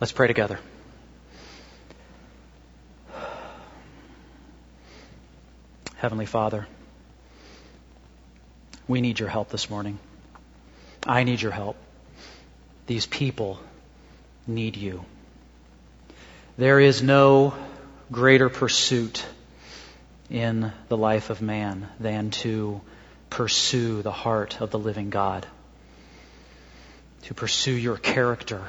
Let's pray together. Heavenly Father, we need your help this morning. I need your help. These people need you. There is no greater pursuit in the life of man than to pursue the heart of the living God, to pursue your character,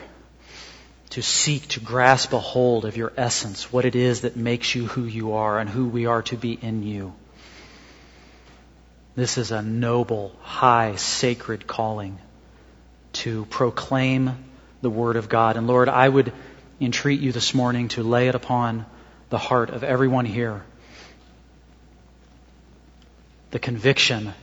to seek to grasp a hold of your essence, what it is that makes you who you are and who we are to be in you. This is a noble, high, sacred calling to proclaim the Word of God. And Lord, I would entreat you this morning to lay it upon the heart of everyone here. The conviction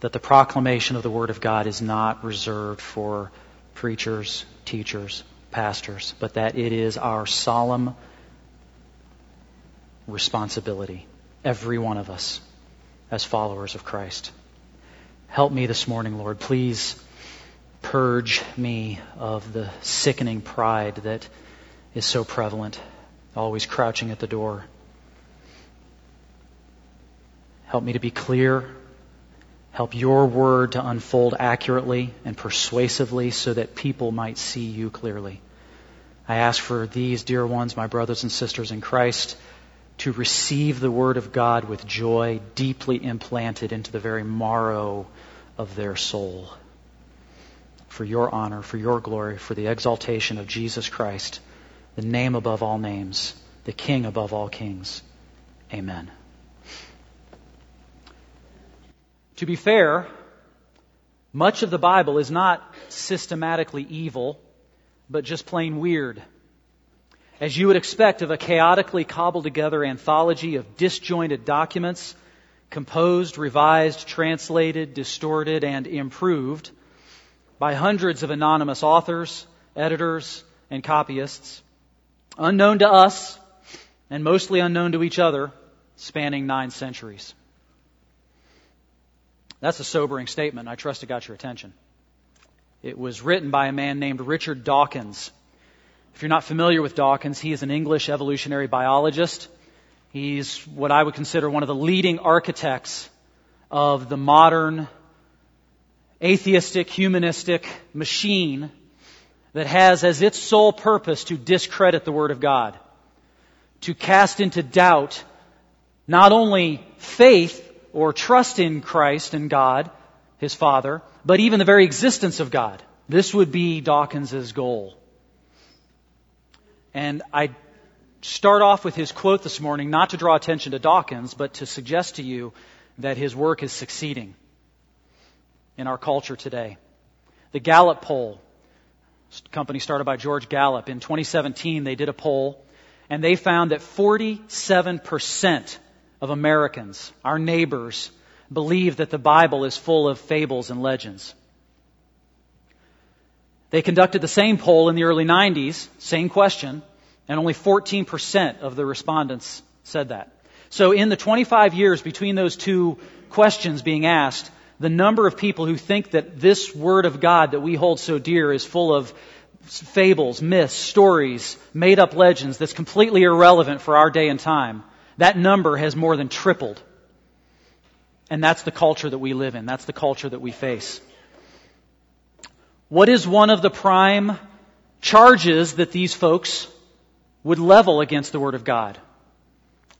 that the proclamation of the Word of God is not reserved for preachers, teachers, pastors, but that it is our solemn responsibility, every one of us, as followers of Christ. Help me this morning, Lord. Please purge me of the sickening pride that is so prevalent, always crouching at the door. Help me to be clear. Help your word to unfold accurately and persuasively so that people might see you clearly. I ask for these dear ones, my brothers and sisters in Christ, to receive the word of God with joy deeply implanted into the very marrow of their soul for your honor, for your glory, for the exaltation of Jesus Christ, the name above all names, the King above all kings. Amen. To be fair, much of the Bible is not systematically evil, but just plain weird. As you would expect of a chaotically cobbled together anthology of disjointed documents, composed, revised, translated, distorted, and improved, by hundreds of anonymous authors, editors, and copyists, unknown to us and mostly unknown to each other, spanning nine centuries. That's a sobering statement. I trust it got your attention. It was written by a man named Richard Dawkins. If you're not familiar with Dawkins, he is an English evolutionary biologist. He's what I would consider one of the leading architects of the modern atheistic, humanistic machine that has as its sole purpose to discredit the Word of God, to cast into doubt not only faith or trust in Christ and God, his Father, but even the very existence of God. This would be Dawkins's goal. And I start off with his quote this morning, not to draw attention to Dawkins, but to suggest to you that his work is succeeding in our culture today. The Gallup poll, company started by George Gallup, in 2017 they did a poll and they found that 47% of Americans, our neighbors, believe that the Bible is full of fables and legends. They conducted the same poll in the early 90s, same question, and only 14% of the respondents said that. So in the 25 years between those two questions being asked, the number of people who think that this Word of God that we hold so dear is full of fables, myths, stories, made up legends that's completely irrelevant for our day and time, that number has more than tripled. And that's the culture that we live in. That's the culture that we face. What is one of the prime charges that these folks would level against the Word of God?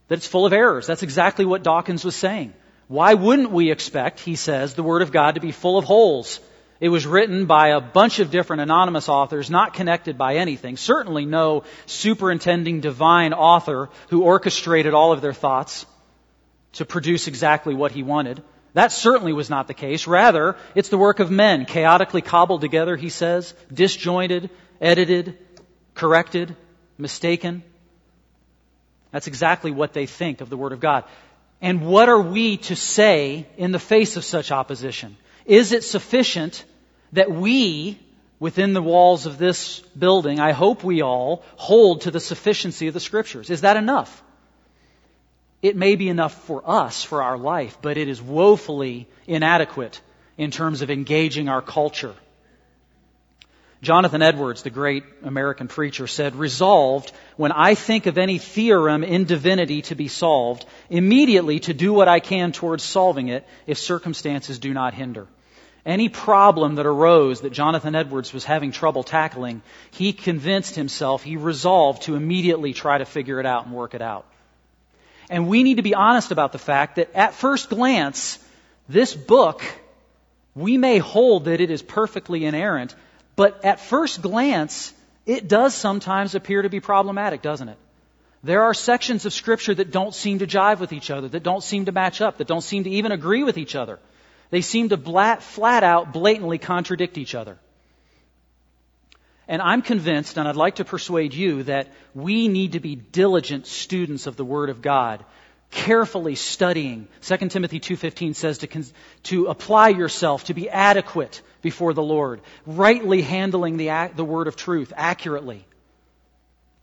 That it's full of errors. That's exactly what Dawkins was saying. Why wouldn't we expect, he says, the Word of God to be full of holes? It was written by a bunch of different anonymous authors, not connected by anything. Certainly no superintending divine author who orchestrated all of their thoughts to produce exactly what he wanted. That certainly was not the case. Rather, it's the work of men, chaotically cobbled together, he says, disjointed, edited, corrected, mistaken. That's exactly what they think of the Word of God. And what are we to say in the face of such opposition? Is it sufficient that we, within the walls of this building, I hope we all, hold to the sufficiency of the Scriptures? Is that enough? It may be enough for us, for our life, but it is woefully inadequate in terms of engaging our culture. Jonathan Edwards, the great American preacher, said, Resolved, when I think of any theorem in divinity to be solved, immediately to do what I can towards solving it if circumstances do not hinder. Any problem that arose that Jonathan Edwards was having trouble tackling, he convinced himself, he resolved to immediately try to figure it out and work it out. And we need to be honest about the fact that at first glance, this book, we may hold that it is perfectly inerrant, but at first glance, it does sometimes appear to be problematic, doesn't it? There are sections of Scripture that don't seem to jive with each other, that don't seem to match up, that don't seem to even agree with each other. They seem to flat, flat out, blatantly contradict each other. And I'm convinced, and I'd like to persuade you, that we need to be diligent students of the Word of God, carefully studying. 2 Timothy 2.15 says to, to apply yourself, to be adequate before the Lord, rightly handling the, the Word of truth accurately.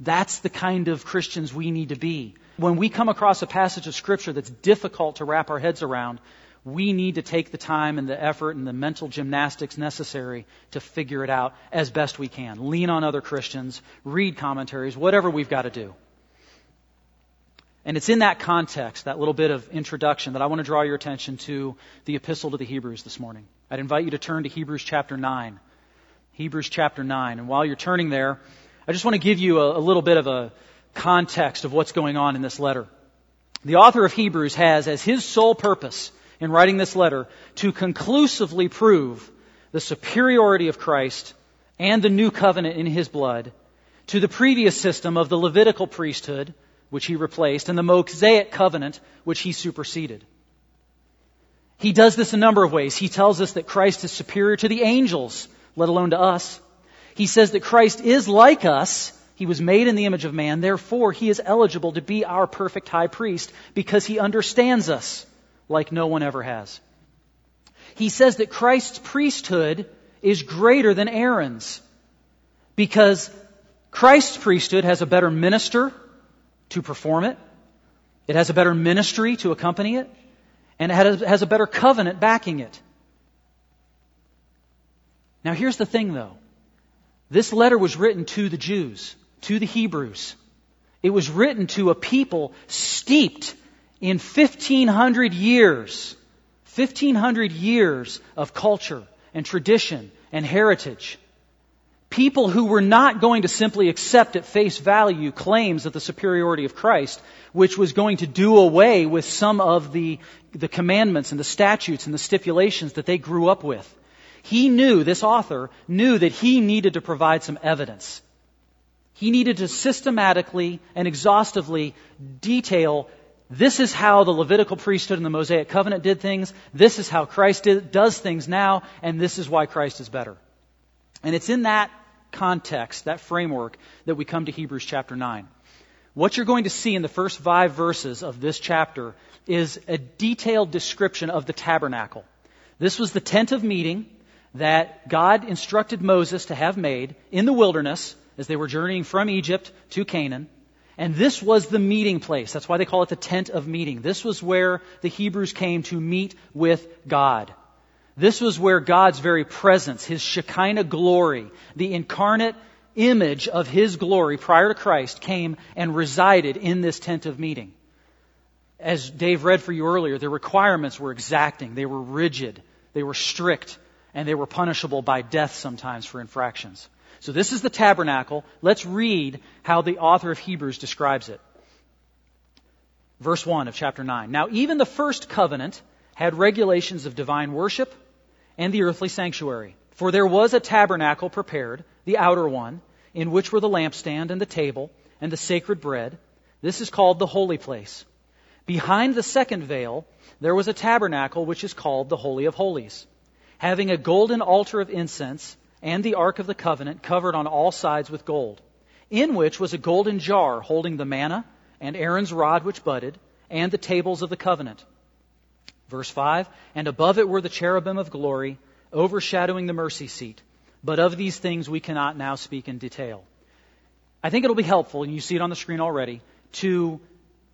That's the kind of Christians we need to be. When we come across a passage of Scripture that's difficult to wrap our heads around, we need to take the time and the effort and the mental gymnastics necessary to figure it out as best we can. Lean on other Christians, read commentaries, whatever we've got to do. And it's in that context, that little bit of introduction, that I want to draw your attention to the epistle to the Hebrews this morning. I'd invite you to turn to Hebrews chapter 9. Hebrews chapter 9. And while you're turning there, I just want to give you a, a little bit of a context of what's going on in this letter. The author of Hebrews has as his sole purpose in writing this letter to conclusively prove the superiority of Christ and the new covenant in his blood to the previous system of the Levitical priesthood, which he replaced, and the Mosaic covenant, which he superseded. He does this in a number of ways. He tells us that Christ is superior to the angels, let alone to us. He says that Christ is like us. He was made in the image of man. Therefore, he is eligible to be our perfect high priest because he understands us like no one ever has. He says that Christ's priesthood is greater than Aaron's because Christ's priesthood has a better minister to perform it, it has a better ministry to accompany it, and it has a better covenant backing it. Now, here's the thing, though. This letter was written to the Jews, to the Hebrews. It was written to a people steeped in 1500 years, 1500 years of culture and tradition and heritage. People who were not going to simply accept at face value claims of the superiority of Christ, which was going to do away with some of the, the commandments and the statutes and the stipulations that they grew up with. He knew, this author knew that he needed to provide some evidence. He needed to systematically and exhaustively detail this is how the Levitical priesthood and the Mosaic covenant did things. This is how Christ did, does things now, and this is why Christ is better. And it's in that context, that framework, that we come to Hebrews chapter 9. What you're going to see in the first five verses of this chapter is a detailed description of the tabernacle. This was the tent of meeting that God instructed Moses to have made in the wilderness as they were journeying from Egypt to Canaan. And this was the meeting place. That's why they call it the tent of meeting. This was where the Hebrews came to meet with God. This was where God's very presence, His Shekinah glory, the incarnate image of His glory prior to Christ came and resided in this tent of meeting. As Dave read for you earlier, the requirements were exacting. They were rigid. They were strict. And they were punishable by death sometimes for infractions. So this is the tabernacle. Let's read how the author of Hebrews describes it. Verse 1 of chapter 9. Now, even the first covenant had regulations of divine worship and the earthly sanctuary. For there was a tabernacle prepared, the outer one, in which were the lampstand and the table and the sacred bread. This is called the holy place. Behind the second veil, there was a tabernacle which is called the Holy of Holies, having a golden altar of incense and the Ark of the Covenant covered on all sides with gold, in which was a golden jar holding the manna and Aaron's rod which budded, and the tables of the covenant. Verse 5 And above it were the cherubim of glory, overshadowing the mercy seat. But of these things we cannot now speak in detail. I think it'll be helpful, and you see it on the screen already, to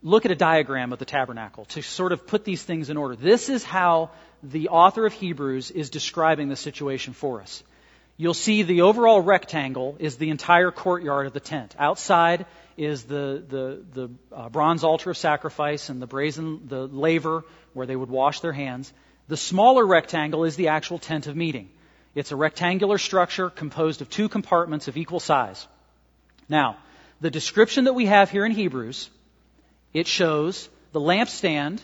look at a diagram of the tabernacle, to sort of put these things in order. This is how the author of Hebrews is describing the situation for us. You'll see the overall rectangle is the entire courtyard of the tent. Outside is the, the, the uh, bronze altar of sacrifice and the brazen, the laver where they would wash their hands. The smaller rectangle is the actual tent of meeting. It's a rectangular structure composed of two compartments of equal size. Now, the description that we have here in Hebrews, it shows the lampstand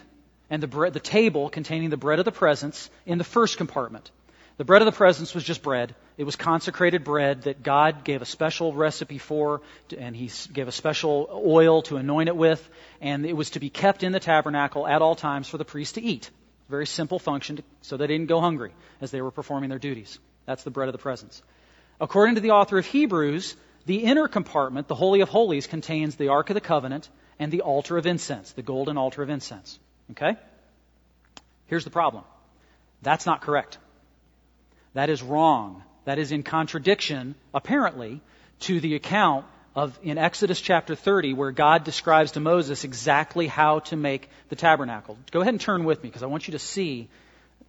and the, bread, the table containing the bread of the presence in the first compartment. The bread of the presence was just bread. It was consecrated bread that God gave a special recipe for, and He gave a special oil to anoint it with, and it was to be kept in the tabernacle at all times for the priest to eat. Very simple function to, so they didn't go hungry as they were performing their duties. That's the bread of the presence. According to the author of Hebrews, the inner compartment, the Holy of Holies, contains the Ark of the Covenant and the altar of incense, the golden altar of incense. Okay? Here's the problem. That's not correct. That is wrong. That is in contradiction, apparently, to the account of in Exodus chapter 30 where God describes to Moses exactly how to make the tabernacle. Go ahead and turn with me because I want you to see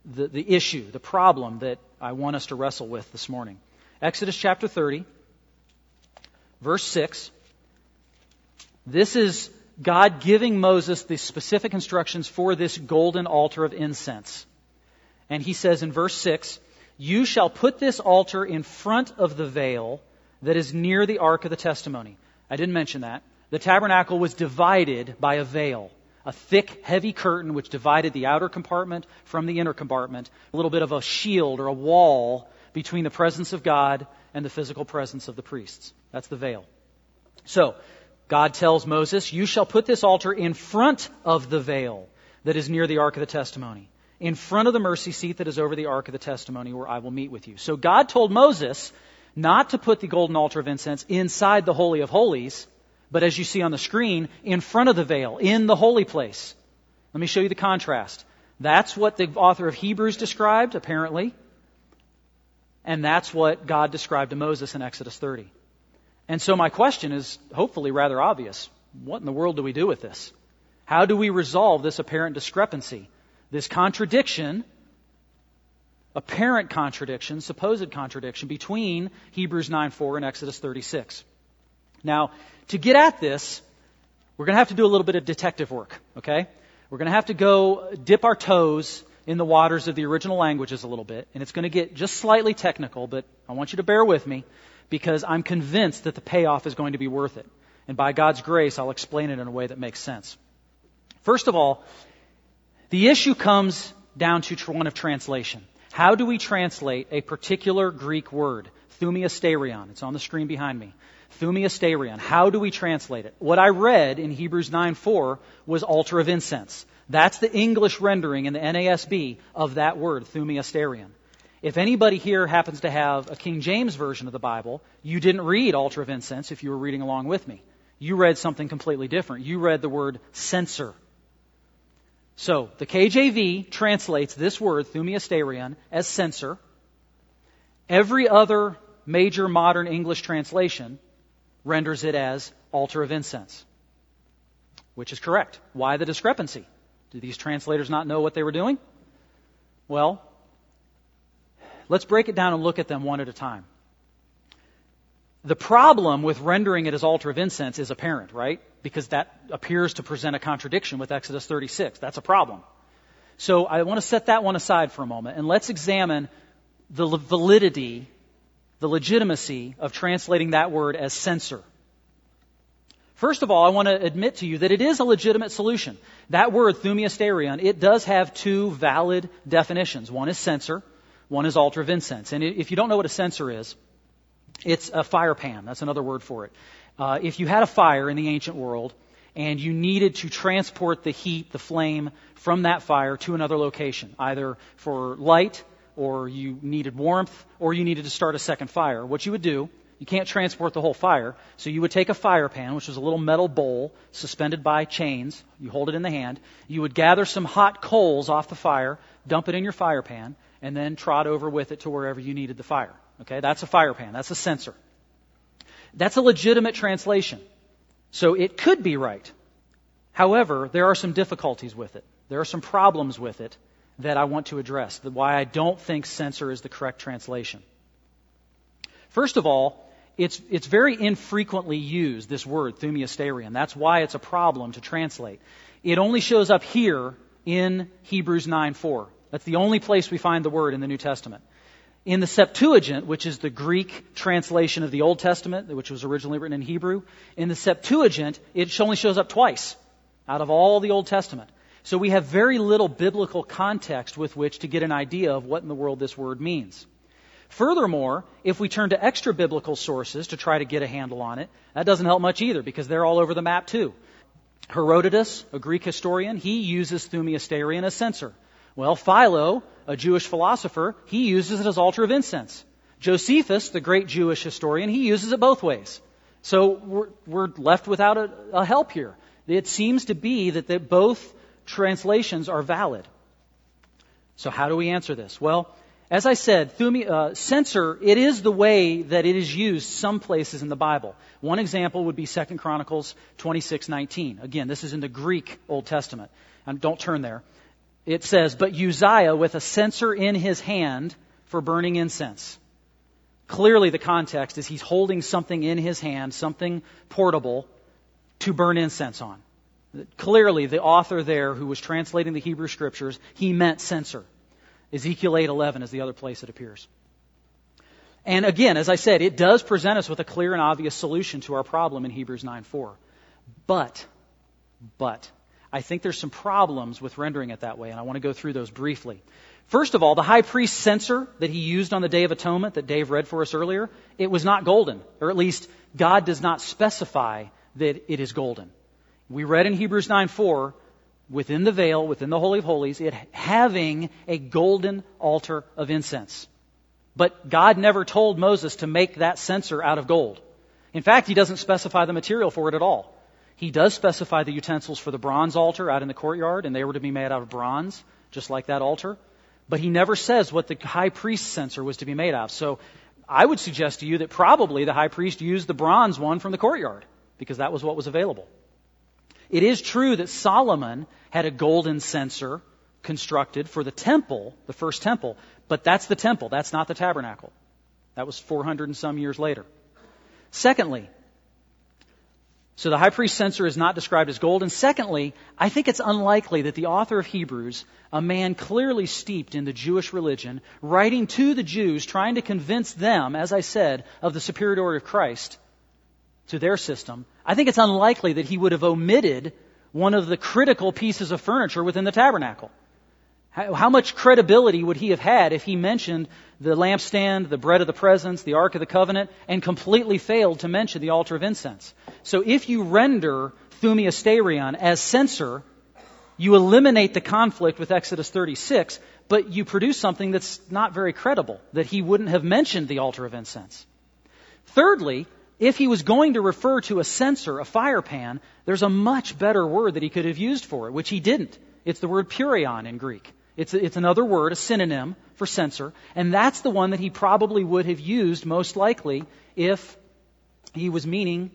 the, the issue, the problem that I want us to wrestle with this morning. Exodus chapter 30, verse 6. This is God giving Moses the specific instructions for this golden altar of incense. And he says in verse 6, You shall put this altar in front of the veil that is near the ark of the testimony. I didn't mention that. The tabernacle was divided by a veil, a thick, heavy curtain which divided the outer compartment from the inner compartment, a little bit of a shield or a wall between the presence of God and the physical presence of the priests. That's the veil. So, God tells Moses, You shall put this altar in front of the veil that is near the ark of the testimony, in front of the mercy seat that is over the ark of the testimony where I will meet with you. So God told Moses not to put the golden altar of incense inside the Holy of Holies, but as you see on the screen, in front of the veil, in the holy place. Let me show you the contrast. That's what the author of Hebrews described, apparently. And that's what God described to Moses in Exodus 30. And so my question is hopefully rather obvious. What in the world do we do with this? How do we resolve this apparent discrepancy? This contradiction apparent contradiction, supposed contradiction between Hebrews 9:4 and Exodus 36. Now, to get at this, we're going to have to do a little bit of detective work, okay? We're going to have to go dip our toes in the waters of the original languages a little bit, and it's going to get just slightly technical, but I want you to bear with me because I'm convinced that the payoff is going to be worth it. And by God's grace, I'll explain it in a way that makes sense. First of all, the issue comes down to one of translation. How do we translate a particular Greek word? Thumiasterion. It's on the screen behind me. Thumiasterion. How do we translate it? What I read in Hebrews 9:4 was altar of incense. That's the English rendering in the NASB of that word, Thumiasterion. If anybody here happens to have a King James version of the Bible, you didn't read altar of incense if you were reading along with me. You read something completely different. You read the word censer. So, the KJV translates this word, thumiasterion, as censer. Every other major modern English translation renders it as altar of incense, which is correct. Why the discrepancy? Do these translators not know what they were doing? Well, let's break it down and look at them one at a time. The problem with rendering it as altar of incense is apparent, right? Because that appears to present a contradiction with Exodus 36. That's a problem. So I want to set that one aside for a moment and let's examine the validity, the legitimacy of translating that word as censer. First of all, I want to admit to you that it is a legitimate solution. That word, thumiasterion, it does have two valid definitions. One is censer, one is altar of incense. And if you don't know what a censer is, it's a fire pan. That's another word for it. Uh, if you had a fire in the ancient world and you needed to transport the heat, the flame, from that fire to another location, either for light or you needed warmth or you needed to start a second fire, what you would do, you can't transport the whole fire, so you would take a fire pan, which was a little metal bowl suspended by chains. You hold it in the hand. You would gather some hot coals off the fire, dump it in your fire pan, and then trot over with it to wherever you needed the fire. Okay, that's a fire pan. That's a censer. That's a legitimate translation. So it could be right. However, there are some difficulties with it. There are some problems with it that I want to address. Why I don't think censer is the correct translation. First of all, it's, it's very infrequently used, this word, thumiasterion. That's why it's a problem to translate. It only shows up here in Hebrews 9 4. That's the only place we find the word in the New Testament. In the Septuagint, which is the Greek translation of the Old Testament, which was originally written in Hebrew, in the Septuagint, it only shows up twice out of all the Old Testament. So we have very little biblical context with which to get an idea of what in the world this word means. Furthermore, if we turn to extra biblical sources to try to get a handle on it, that doesn't help much either because they're all over the map too. Herodotus, a Greek historian, he uses thumiasterion as censer. Well, Philo, a Jewish philosopher, he uses it as altar of incense. Josephus, the great Jewish historian, he uses it both ways. So we're, we're left without a, a, help here. It seems to be that the, both translations are valid. So how do we answer this? Well, as I said, thumi, uh, censer, it is the way that it is used some places in the Bible. One example would be 2 Chronicles 26:19. Again, this is in the Greek Old Testament. And don't turn there. It says, "But Uzziah with a censer in his hand for burning incense." Clearly the context is he's holding something in his hand, something portable to burn incense on. Clearly the author there who was translating the Hebrew scriptures, he meant censer. Ezekiel 8:11 is the other place it appears. And again, as I said, it does present us with a clear and obvious solution to our problem in Hebrews 9:4. But but I think there's some problems with rendering it that way, and I want to go through those briefly. First of all, the high priest censer that he used on the Day of Atonement that Dave read for us earlier, it was not golden, or at least God does not specify that it is golden. We read in Hebrews 9:4 within the veil, within the Holy of Holies, it having a golden altar of incense. But God never told Moses to make that censer out of gold. In fact, he doesn't specify the material for it at all. He does specify the utensils for the bronze altar out in the courtyard, and they were to be made out of bronze, just like that altar. But he never says what the high priest's censer was to be made of. So I would suggest to you that probably the high priest used the bronze one from the courtyard, because that was what was available. It is true that Solomon had a golden censer constructed for the temple, the first temple, but that's the temple. That's not the tabernacle. That was 400 and some years later. Secondly, so the high priest censer is not described as gold. And secondly, I think it's unlikely that the author of Hebrews, a man clearly steeped in the Jewish religion, writing to the Jews, trying to convince them, as I said, of the superiority of Christ, to their system, I think it's unlikely that he would have omitted one of the critical pieces of furniture within the tabernacle. How, much credibility would he have had if he mentioned the lampstand, the bread of the presence, the ark of the covenant, and completely failed to mention the altar of incense? So if you render thumiasterion as censer, you eliminate the conflict with Exodus 36, but you produce something that's not very credible, that he wouldn't have mentioned the altar of incense. Thirdly, if he was going to refer to a censer, a fire pan, there's a much better word that he could have used for it, which he didn't. It's the word purion in Greek. It's, it's another word, a synonym for censer, and that's the one that he probably would have used most likely if he was meaning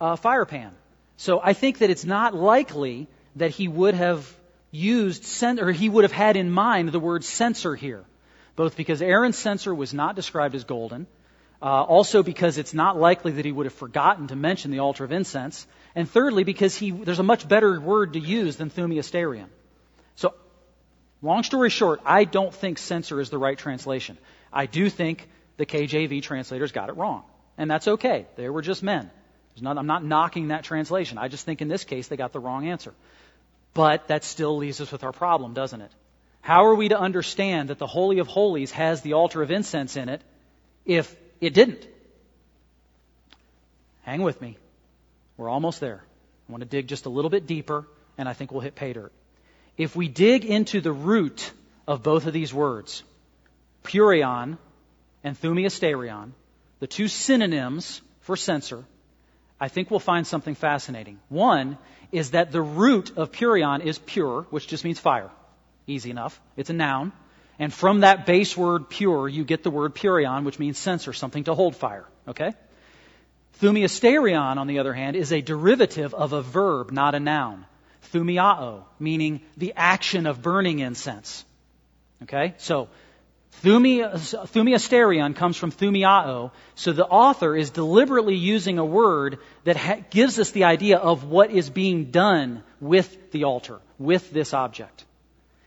a fire pan. So I think that it's not likely that he would have used, or he would have had in mind the word censer here, both because Aaron's censer was not described as golden, uh, also because it's not likely that he would have forgotten to mention the altar of incense. And thirdly, because he, there's a much better word to use than thumiasterion. Long story short, I don't think censer is the right translation. I do think the KJV translators got it wrong. And that's okay. They were just men. Not, I'm not knocking that translation. I just think in this case they got the wrong answer. But that still leaves us with our problem, doesn't it? How are we to understand that the Holy of Holies has the altar of incense in it if it didn't. Hang with me. We're almost there. I want to dig just a little bit deeper, and I think we'll hit pay dirt. If we dig into the root of both of these words, purion and thumiasterion, the two synonyms for censer, I think we'll find something fascinating. One is that the root of purion is pure, which just means fire. Easy enough. It's a noun. And from that base word pure, you get the word purion, which means censer, something to hold fire. Okay? Thumiasterion, on the other hand, is a derivative of a verb, not a noun. Thumiao, meaning the action of burning incense. Okay? So, Thumiasterion comes from thumiao, so the author is deliberately using a word that ha- gives us the idea of what is being done with the altar, with this object.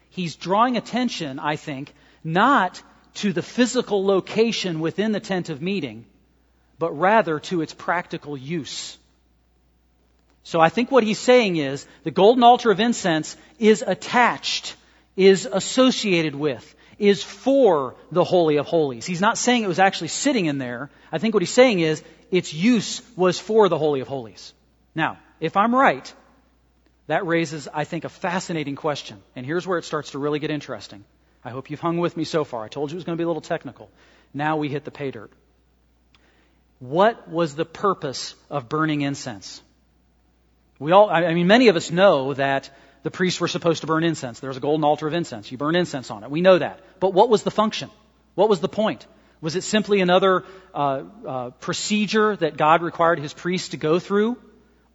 He's drawing attention, I think, not to the physical location within the tent of meeting, but rather to its practical use. So I think what he's saying is the golden altar of incense is attached, is associated with, is for the Holy of Holies. He's not saying it was actually sitting in there. I think what he's saying is its use was for the Holy of Holies. Now, if I'm right, that raises, I think, a fascinating question. And here's where it starts to really get interesting. I hope you've hung with me so far. I told you it was going to be a little technical. Now we hit the pay dirt. What was the purpose of burning incense? We all, I mean, many of us know that the priests were supposed to burn incense. There's a golden altar of incense. You burn incense on it. We know that. But what was the function? What was the point? Was it simply another uh, uh, procedure that God required his priests to go through?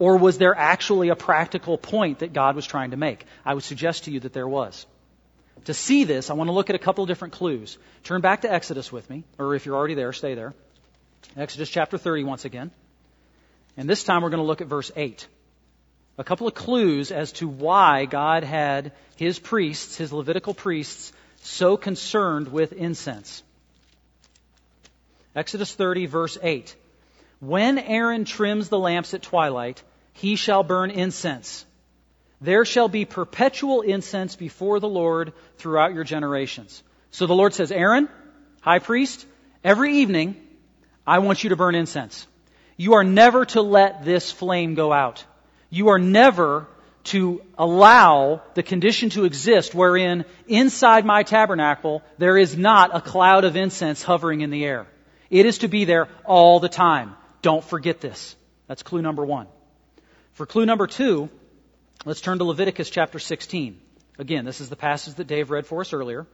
Or was there actually a practical point that God was trying to make? I would suggest to you that there was. To see this, I want to look at a couple of different clues. Turn back to Exodus with me, or if you're already there, stay there. Exodus chapter 30 once again. And this time we're going to look at verse 8. A couple of clues as to why God had his priests, his Levitical priests, so concerned with incense. Exodus 30, verse 8. When Aaron trims the lamps at twilight, he shall burn incense there shall be perpetual incense before the Lord throughout your generations. So the Lord says, Aaron, high priest, every evening, I want you to burn incense. You are never to let this flame go out. You are never to allow the condition to exist wherein inside my tabernacle there is not a cloud of incense hovering in the air. It is to be there all the time. Don't forget this. That's clue number one. For clue number two, Let's turn to Leviticus chapter 16. Again, this is the passage that Dave read for us earlier.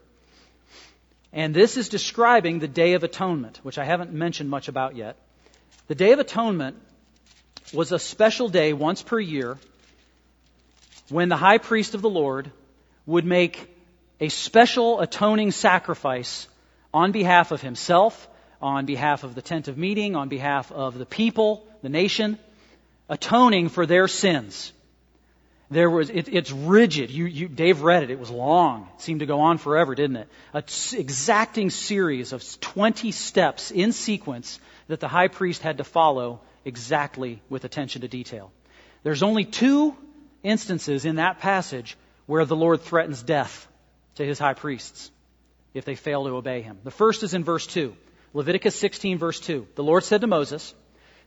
And this is describing the Day of Atonement, which I haven't mentioned much about yet. The Day of Atonement was a special day once per year when the high priest of the Lord would make a special atoning sacrifice on behalf of himself, on behalf of the tent of meeting, on behalf of the people, the nation, atoning for their sins. There was, it, it's rigid. You, you, Dave read it. It was long. It seemed to go on forever, didn't it? An exacting series of 20 steps in sequence that the high priest had to follow exactly with attention to detail. There's only two instances in that passage where the Lord threatens death to his high priests if they fail to obey him. The first is in verse 2. Leviticus 16 verse 2. The Lord said to Moses,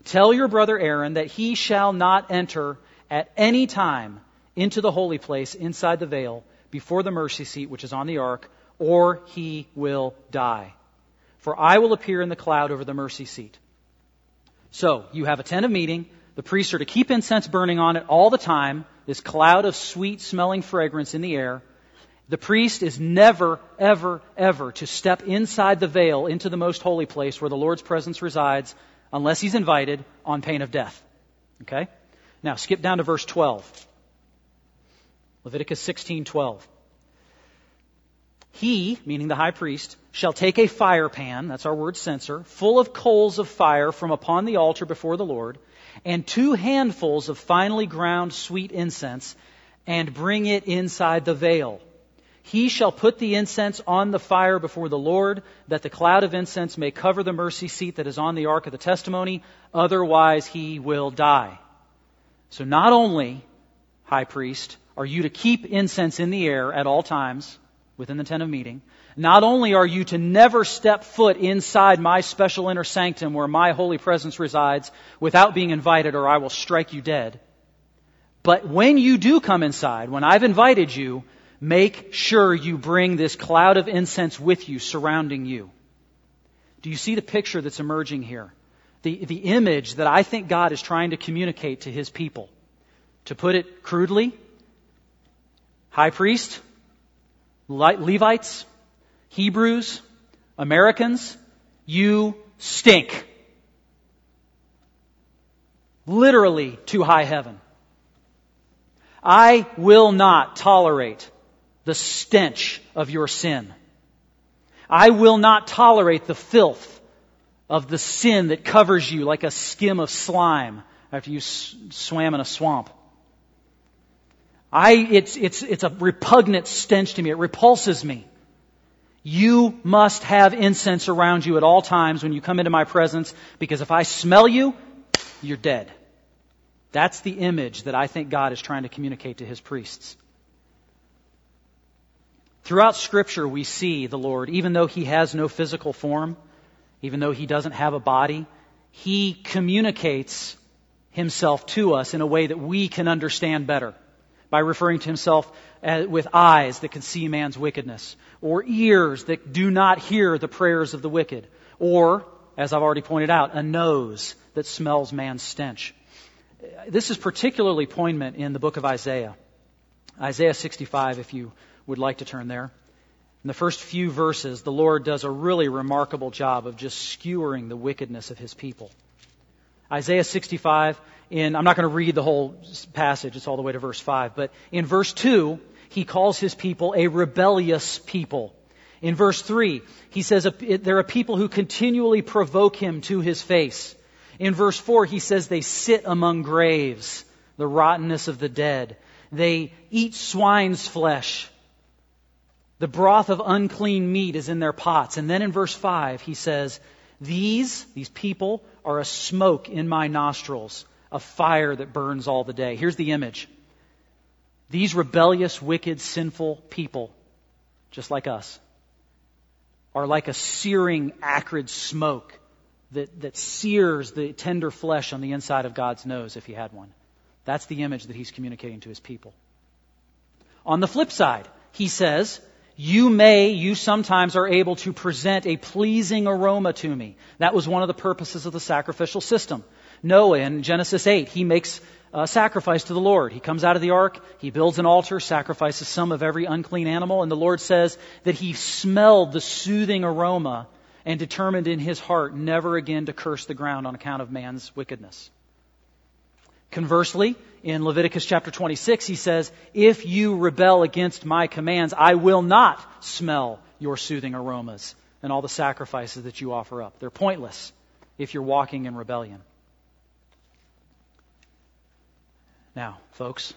Tell your brother Aaron that he shall not enter at any time into the holy place inside the veil before the mercy seat which is on the ark, or he will die. For I will appear in the cloud over the mercy seat. So, you have a tent of meeting. The priests are to keep incense burning on it all the time, this cloud of sweet smelling fragrance in the air. The priest is never, ever, ever to step inside the veil into the most holy place where the Lord's presence resides unless he's invited on pain of death. Okay? Now, skip down to verse 12. Leviticus 16:12. He, meaning the high priest, shall take a fire pan, that's our word censer, full of coals of fire from upon the altar before the Lord, and two handfuls of finely ground sweet incense, and bring it inside the veil. He shall put the incense on the fire before the Lord, that the cloud of incense may cover the mercy seat that is on the ark of the testimony, otherwise he will die. So not only, high priest, are you to keep incense in the air at all times within the tent of meeting. Not only are you to never step foot inside my special inner sanctum where my holy presence resides without being invited or I will strike you dead. But when you do come inside, when I've invited you, make sure you bring this cloud of incense with you surrounding you. Do you see the picture that's emerging here? The, the image that I think God is trying to communicate to his people. To put it crudely, high priest, Levites, Hebrews, Americans, you stink. Literally to high heaven. I will not tolerate the stench of your sin. I will not tolerate the filth of the sin that covers you like a skim of slime after you swam in a swamp. I, it's, it's, it's a repugnant stench to me. It repulses me. You must have incense around you at all times when you come into my presence because if I smell you, you're dead. That's the image that I think God is trying to communicate to his priests. Throughout Scripture, we see the Lord, even though he has no physical form, even though he doesn't have a body, he communicates himself to us in a way that we can understand better by referring to himself with eyes that can see man's wickedness, or ears that do not hear the prayers of the wicked, or, as I've already pointed out, a nose that smells man's stench. This is particularly poignant in the book of Isaiah. Isaiah 65, if you would like to turn there. In the first few verses, the Lord does a really remarkable job of just skewering the wickedness of his people. Isaiah 65, in, I'm not going to read the whole passage, it's all the way to verse 5, but in verse 2, he calls his people a rebellious people. In verse 3, he says there are people who continually provoke him to his face. In verse 4, he says they sit among graves, the rottenness of the dead. They eat swine's flesh. The broth of unclean meat is in their pots. And then in verse 5, he says, These, these people, are a smoke in my nostrils, a fire that burns all the day. Here's the image. These rebellious, wicked, sinful people, just like us, are like a searing, acrid smoke that, that sears the tender flesh on the inside of God's nose if he had one. That's the image that he's communicating to his people. On the flip side, he says, you may, you sometimes are able to present a pleasing aroma to me. That was one of the purposes of the sacrificial system. Noah in Genesis 8, he makes a sacrifice to the Lord. He comes out of the ark, he builds an altar, sacrifices some of every unclean animal, and the Lord says that he smelled the soothing aroma and determined in his heart never again to curse the ground on account of man's wickedness. Conversely, in Leviticus chapter 26, he says, If you rebel against my commands, I will not smell your soothing aromas and all the sacrifices that you offer up. They're pointless if you're walking in rebellion. Now, folks,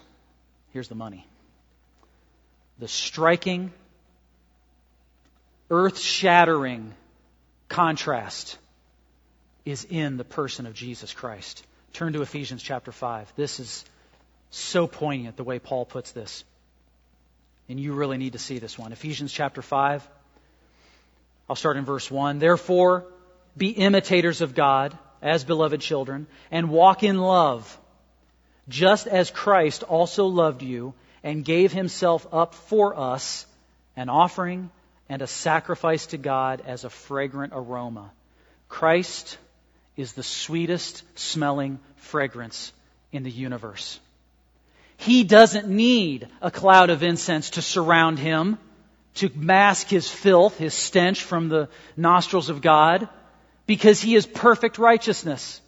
here's the money. The striking, earth shattering contrast is in the person of Jesus Christ. Turn to Ephesians chapter 5. This is so poignant the way Paul puts this. And you really need to see this one. Ephesians chapter 5. I'll start in verse 1. Therefore, be imitators of God as beloved children and walk in love, just as Christ also loved you and gave himself up for us, an offering and a sacrifice to God as a fragrant aroma. Christ is the sweetest smelling fragrance in the universe. He doesn't need a cloud of incense to surround him, to mask his filth, his stench from the nostrils of God, because he is perfect righteousness.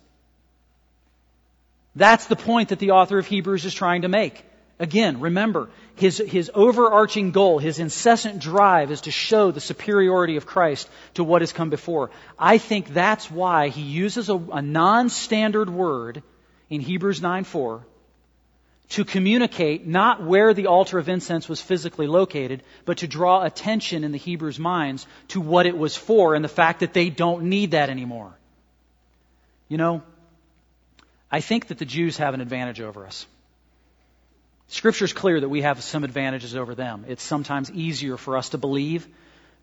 That's the point that the author of Hebrews is trying to make. Again, remember, his, his overarching goal, his incessant drive is to show the superiority of Christ to what has come before. I think that's why he uses a, a non-standard word in Hebrews 9:4 to communicate not where the altar of incense was physically located, but to draw attention in the Hebrews' minds to what it was for and the fact that they don't need that anymore. You know, I think that the Jews have an advantage over us. Scripture is clear that we have some advantages over them. It's sometimes easier for us to believe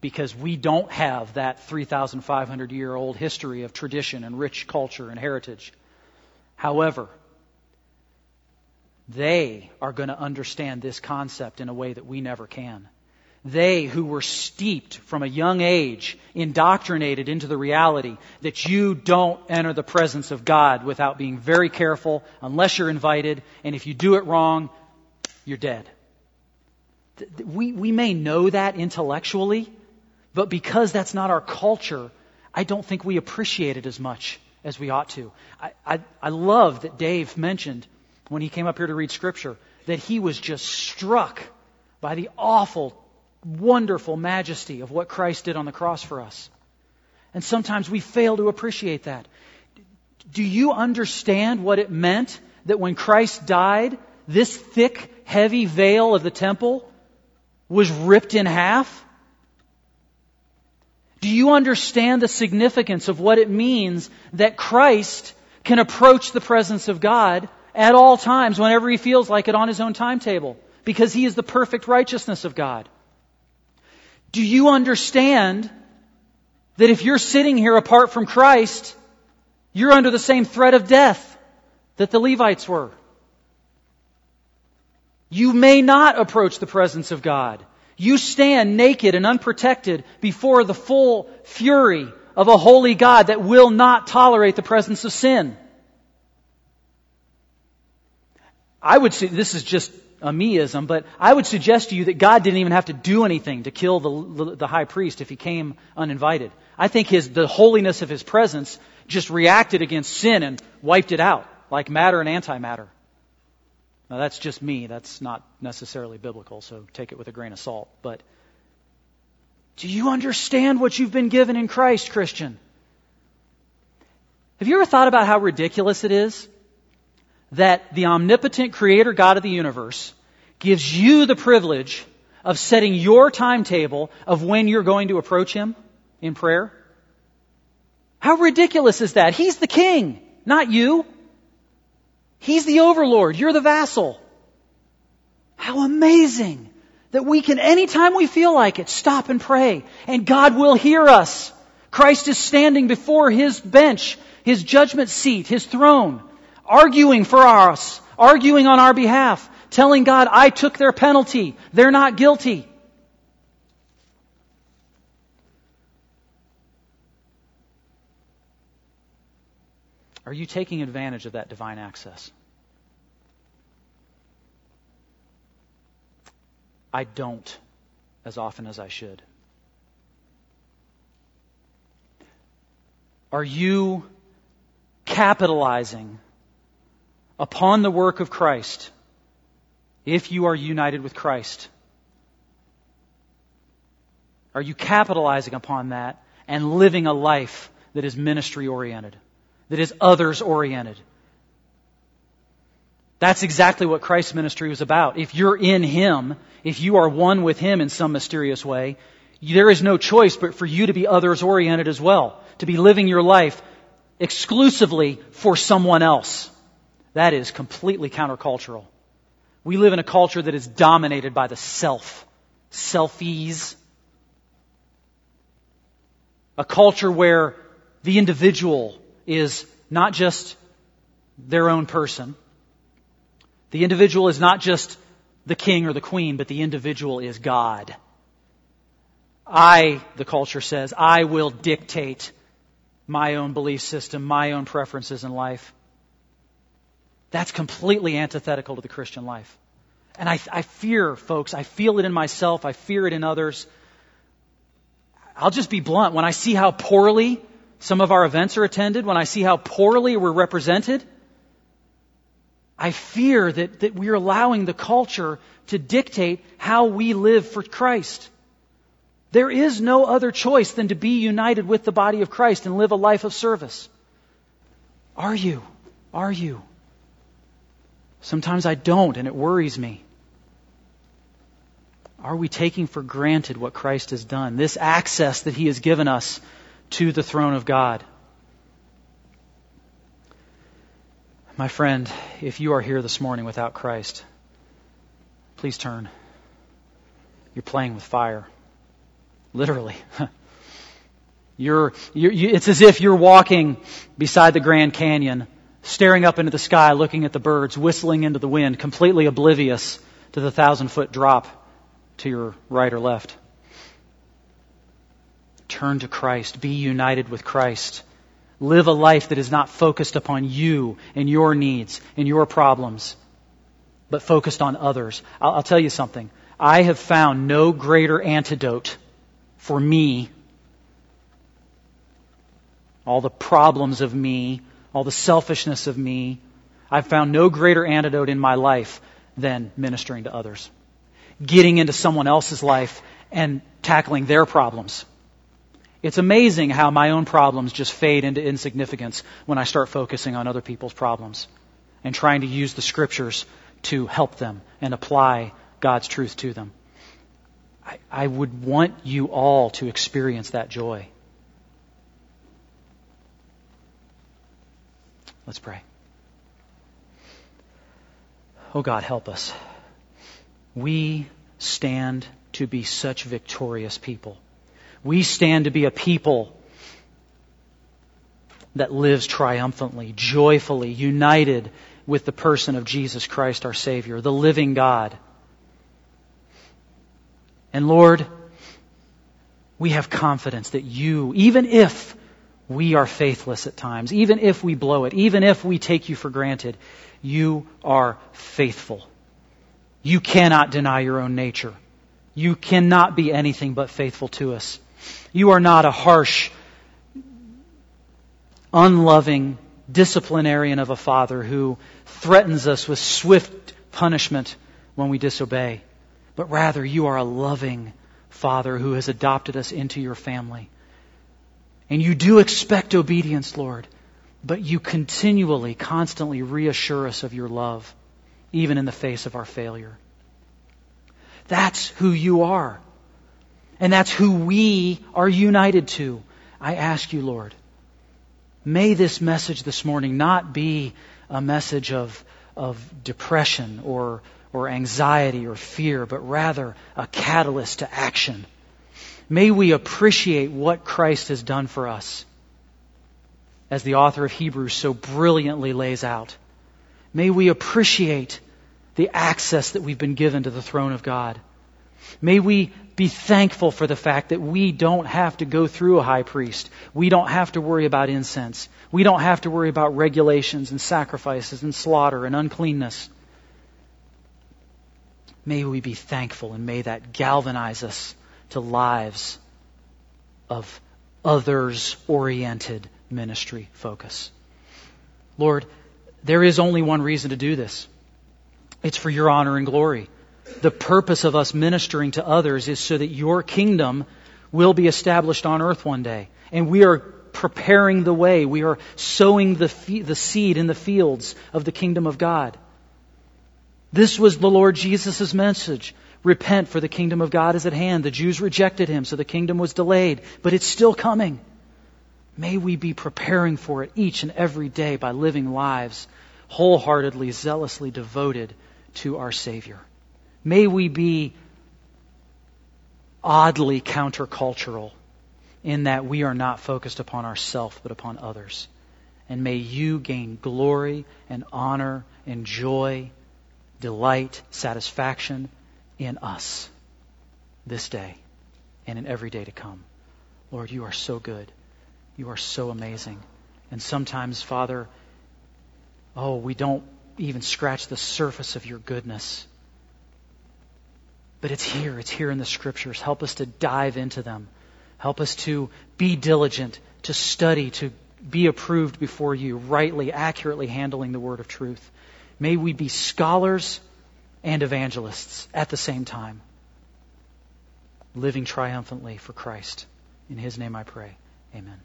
because we don't have that 3,500 year old history of tradition and rich culture and heritage. However, they are going to understand this concept in a way that we never can. They who were steeped from a young age, indoctrinated into the reality that you don't enter the presence of God without being very careful unless you're invited, and if you do it wrong, you're dead. We, we may know that intellectually, but because that's not our culture, I don't think we appreciate it as much as we ought to. I, I, I love that Dave mentioned when he came up here to read Scripture that he was just struck by the awful wonderful majesty of what Christ did on the cross for us. And sometimes we fail to appreciate that. Do you understand what it meant that when Christ died, this thick, heavy veil of the temple was ripped in half? Do you understand the significance of what it means that Christ can approach the presence of God at all times, whenever he feels like it on his own timetable? Because he is the perfect righteousness of God. Do you understand that if you're sitting here apart from Christ, you're under the same threat of death that the Levites were? You may not approach the presence of God. You stand naked and unprotected before the full fury of a holy God that will not tolerate the presence of sin. I would say, this is just a meism, but I would suggest to you that God didn't even have to do anything to kill the, the high priest if he came uninvited. I think his, the holiness of his presence just reacted against sin and wiped it out, like matter and antimatter. Now, that's just me. That's not necessarily biblical, so take it with a grain of salt. But do you understand what you've been given in Christ, Christian? Have you ever thought about how ridiculous it is that the omnipotent creator God of the universe gives you the privilege of setting your timetable of when you're going to approach Him in prayer? How ridiculous is that? He's the king, not you. He's the overlord. You're the vassal. How amazing that we can, anytime we feel like it, stop and pray. And God will hear us. Christ is standing before His bench, His judgment seat, His throne, arguing for us, arguing on our behalf, telling God, I took their penalty. They're not guilty. Are you taking advantage of that divine access? I don't as often as I should. Are you capitalizing upon the work of Christ if you are united with Christ? Are you capitalizing upon that and living a life that is ministry oriented? that is others oriented. That's exactly what Christ's ministry was about. If you're in Him, if you are one with Him in some mysterious way, there is no choice but for you to be others oriented as well, to be living your life exclusively for someone else. That is completely countercultural. We live in a culture that is dominated by the self, selfies. A culture where the individual is not just their own person. The individual is not just the king or the queen, but the individual is God. I, the culture says, I will dictate my own belief system, my own preferences in life. That's completely antithetical to the Christian life. And I, I, fear, folks, I feel it in myself, I fear it in others. I'll just be blunt. When I see how poorly some of our events are attended, when I see how poorly we're represented, I fear that, that we're allowing the culture to dictate how we live for Christ. There is no other choice than to be united with the body of Christ and live a life of service. Are you? Are you? Sometimes I don't, and it worries me. Are we taking for granted what Christ has done? This access that He has given us to the throne of God. My friend, if you are here this morning without Christ, please turn. You're playing with fire. Literally. you're, you're you, it's as if you're walking beside the Grand Canyon, staring up into the sky, looking at the birds, whistling into the wind, completely oblivious to the thousand foot drop to your right or left. Turn to Christ. Be united with Christ. Live a life that is not focused upon you and your needs and your problems, but focused on others. I'll, I'll tell you something. I have found no greater antidote for me, all the problems of me, all the selfishness of me. I've found no greater antidote in my life than ministering to others. Getting into someone else's life and tackling their problems. It's amazing how my own problems just fade into insignificance when I start focusing on other people's problems and trying to use the scriptures to help them and apply God's truth to them. I, I would want you all to experience that joy. Let's pray. Oh God, help us. We stand to be such victorious people. We stand to be a people that lives triumphantly, joyfully, united with the person of Jesus Christ our Savior, the living God. And Lord, we have confidence that you, even if we are faithless at times, even if we blow it, even if we take you for granted, you are faithful. You cannot deny your own nature. You cannot be anything but faithful to us. You are not a harsh, unloving disciplinarian of a father who threatens us with swift punishment when we disobey, but rather you are a loving father who has adopted us into your family. And you do expect obedience, Lord, but you continually, constantly reassure us of your love, even in the face of our failure. That's who you are. And that's who we are united to. I ask you, Lord, may this message this morning not be a message of, of depression or, or anxiety or fear, but rather a catalyst to action. May we appreciate what Christ has done for us, as the author of Hebrews so brilliantly lays out. May we appreciate the access that we've been given to the throne of God. May we be thankful for the fact that we don't have to go through a high priest. We don't have to worry about incense. We don't have to worry about regulations and sacrifices and slaughter and uncleanness. May we be thankful and may that galvanize us to lives of others oriented ministry focus. Lord, there is only one reason to do this. It's for your honor and glory. The purpose of us ministering to others is so that your kingdom will be established on earth one day. And we are preparing the way. We are sowing the, the seed in the fields of the kingdom of God. This was the Lord Jesus' message. Repent, for the kingdom of God is at hand. The Jews rejected him, so the kingdom was delayed, but it's still coming. May we be preparing for it each and every day by living lives wholeheartedly, zealously devoted to our Savior. May we be oddly countercultural in that we are not focused upon ourselves but upon others. And may you gain glory and honor and joy, delight, satisfaction in us this day and in every day to come. Lord, you are so good. You are so amazing. And sometimes, Father, oh, we don't even scratch the surface of your goodness. But it's here. It's here in the scriptures. Help us to dive into them. Help us to be diligent, to study, to be approved before you, rightly, accurately handling the word of truth. May we be scholars and evangelists at the same time, living triumphantly for Christ. In his name I pray. Amen.